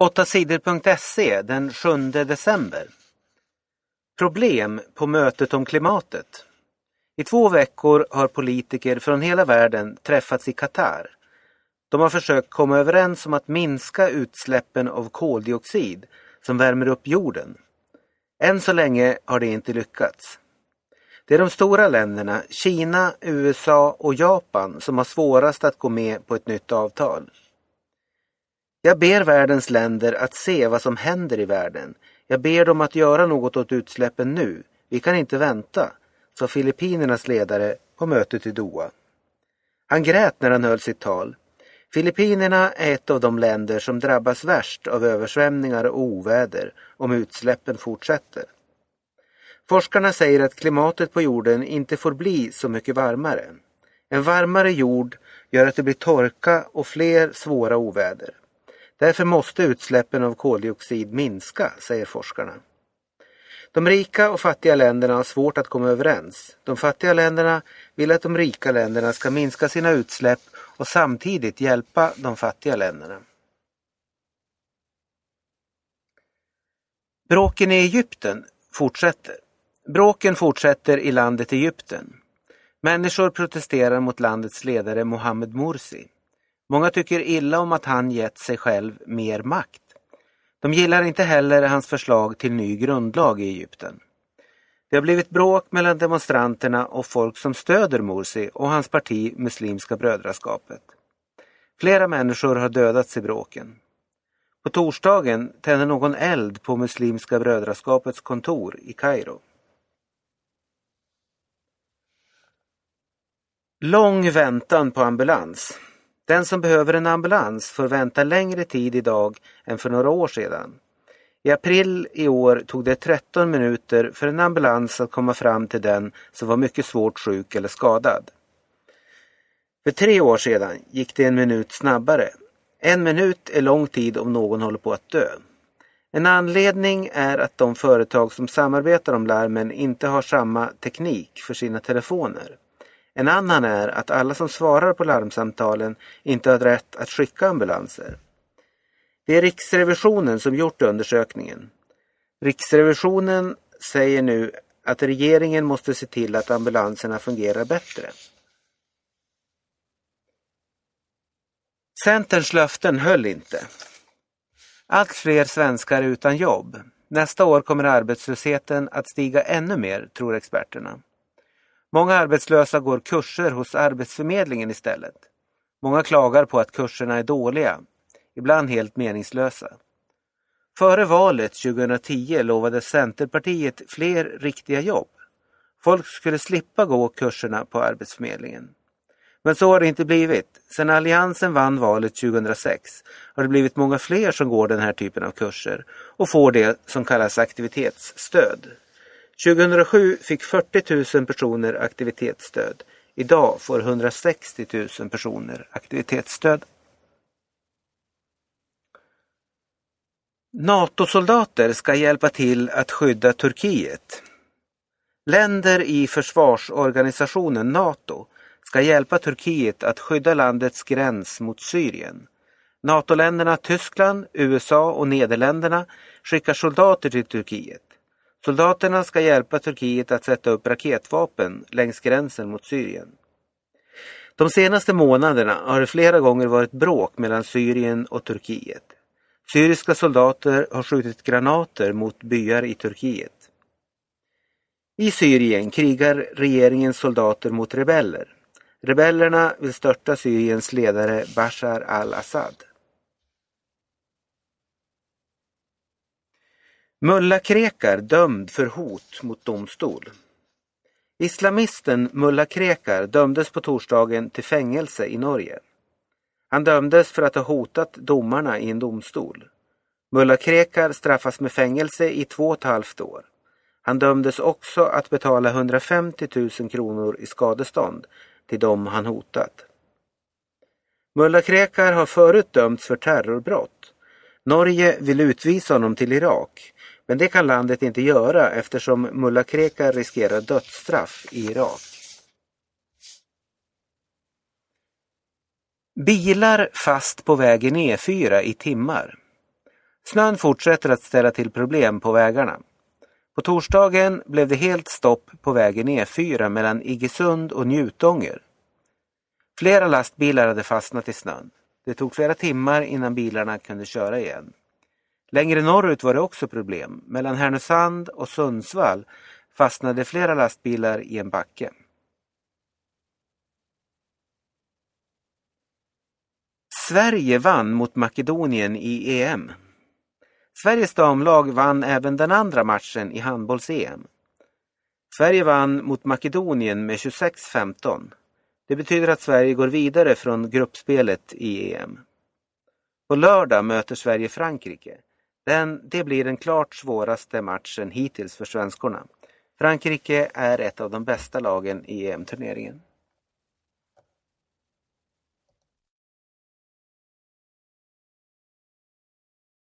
8sidor.se den 7 december. Problem på mötet om klimatet. I två veckor har politiker från hela världen träffats i Qatar. De har försökt komma överens om att minska utsläppen av koldioxid som värmer upp jorden. Än så länge har det inte lyckats. Det är de stora länderna, Kina, USA och Japan, som har svårast att gå med på ett nytt avtal. Jag ber världens länder att se vad som händer i världen. Jag ber dem att göra något åt utsläppen nu. Vi kan inte vänta, sa Filippinernas ledare på mötet i Doha. Han grät när han höll sitt tal. Filippinerna är ett av de länder som drabbas värst av översvämningar och oväder om utsläppen fortsätter. Forskarna säger att klimatet på jorden inte får bli så mycket varmare. En varmare jord gör att det blir torka och fler svåra oväder. Därför måste utsläppen av koldioxid minska, säger forskarna. De rika och fattiga länderna har svårt att komma överens. De fattiga länderna vill att de rika länderna ska minska sina utsläpp och samtidigt hjälpa de fattiga länderna. Bråken i Egypten fortsätter. Bråken fortsätter i landet Egypten. Människor protesterar mot landets ledare Mohammed Morsi. Många tycker illa om att han gett sig själv mer makt. De gillar inte heller hans förslag till ny grundlag i Egypten. Det har blivit bråk mellan demonstranterna och folk som stöder Morsi och hans parti Muslimska brödraskapet. Flera människor har dödats i bråken. På torsdagen tände någon eld på Muslimska brödraskapets kontor i Kairo. Lång väntan på ambulans. Den som behöver en ambulans får vänta längre tid idag än för några år sedan. I april i år tog det 13 minuter för en ambulans att komma fram till den som var mycket svårt sjuk eller skadad. För tre år sedan gick det en minut snabbare. En minut är lång tid om någon håller på att dö. En anledning är att de företag som samarbetar om larmen inte har samma teknik för sina telefoner. En annan är att alla som svarar på larmsamtalen inte har rätt att skicka ambulanser. Det är Riksrevisionen som gjort undersökningen. Riksrevisionen säger nu att regeringen måste se till att ambulanserna fungerar bättre. Centerns löften höll inte. Allt fler svenskar är utan jobb. Nästa år kommer arbetslösheten att stiga ännu mer, tror experterna. Många arbetslösa går kurser hos Arbetsförmedlingen istället. Många klagar på att kurserna är dåliga, ibland helt meningslösa. Före valet 2010 lovade Centerpartiet fler riktiga jobb. Folk skulle slippa gå kurserna på Arbetsförmedlingen. Men så har det inte blivit. Sedan Alliansen vann valet 2006 har det blivit många fler som går den här typen av kurser och får det som kallas aktivitetsstöd. 2007 fick 40 000 personer aktivitetsstöd. Idag får 160 000 personer aktivitetsstöd. NATO-soldater ska hjälpa till att skydda Turkiet. Länder i försvarsorganisationen NATO ska hjälpa Turkiet att skydda landets gräns mot Syrien. NATO-länderna Tyskland, USA och Nederländerna skickar soldater till Turkiet. Soldaterna ska hjälpa Turkiet att sätta upp raketvapen längs gränsen mot Syrien. De senaste månaderna har det flera gånger varit bråk mellan Syrien och Turkiet. Syriska soldater har skjutit granater mot byar i Turkiet. I Syrien krigar regeringens soldater mot rebeller. Rebellerna vill störta Syriens ledare Bashar al-Assad. Mulla Krekar dömd för hot mot domstol. Islamisten Mulla Krekar dömdes på torsdagen till fängelse i Norge. Han dömdes för att ha hotat domarna i en domstol. Mulla Krekar straffas med fängelse i två och ett halvt år. Han dömdes också att betala 150 000 kronor i skadestånd till dem han hotat. Mulla Krekar har förut dömts för terrorbrott. Norge vill utvisa honom till Irak men det kan landet inte göra eftersom Mulla Krekar riskerar dödsstraff i Irak. Bilar fast på vägen E4 i timmar. Snön fortsätter att ställa till problem på vägarna. På torsdagen blev det helt stopp på vägen E4 mellan Iggesund och Njutånger. Flera lastbilar hade fastnat i snön. Det tog flera timmar innan bilarna kunde köra igen. Längre norrut var det också problem. Mellan Härnösand och Sundsvall fastnade flera lastbilar i en backe. Sverige vann mot Makedonien i EM. Sveriges damlag vann även den andra matchen i handbolls-EM. Sverige vann mot Makedonien med 26-15. Det betyder att Sverige går vidare från gruppspelet i EM. På lördag möter Sverige Frankrike. Den, det blir den klart svåraste matchen hittills för svenskorna. Frankrike är ett av de bästa lagen i EM-turneringen.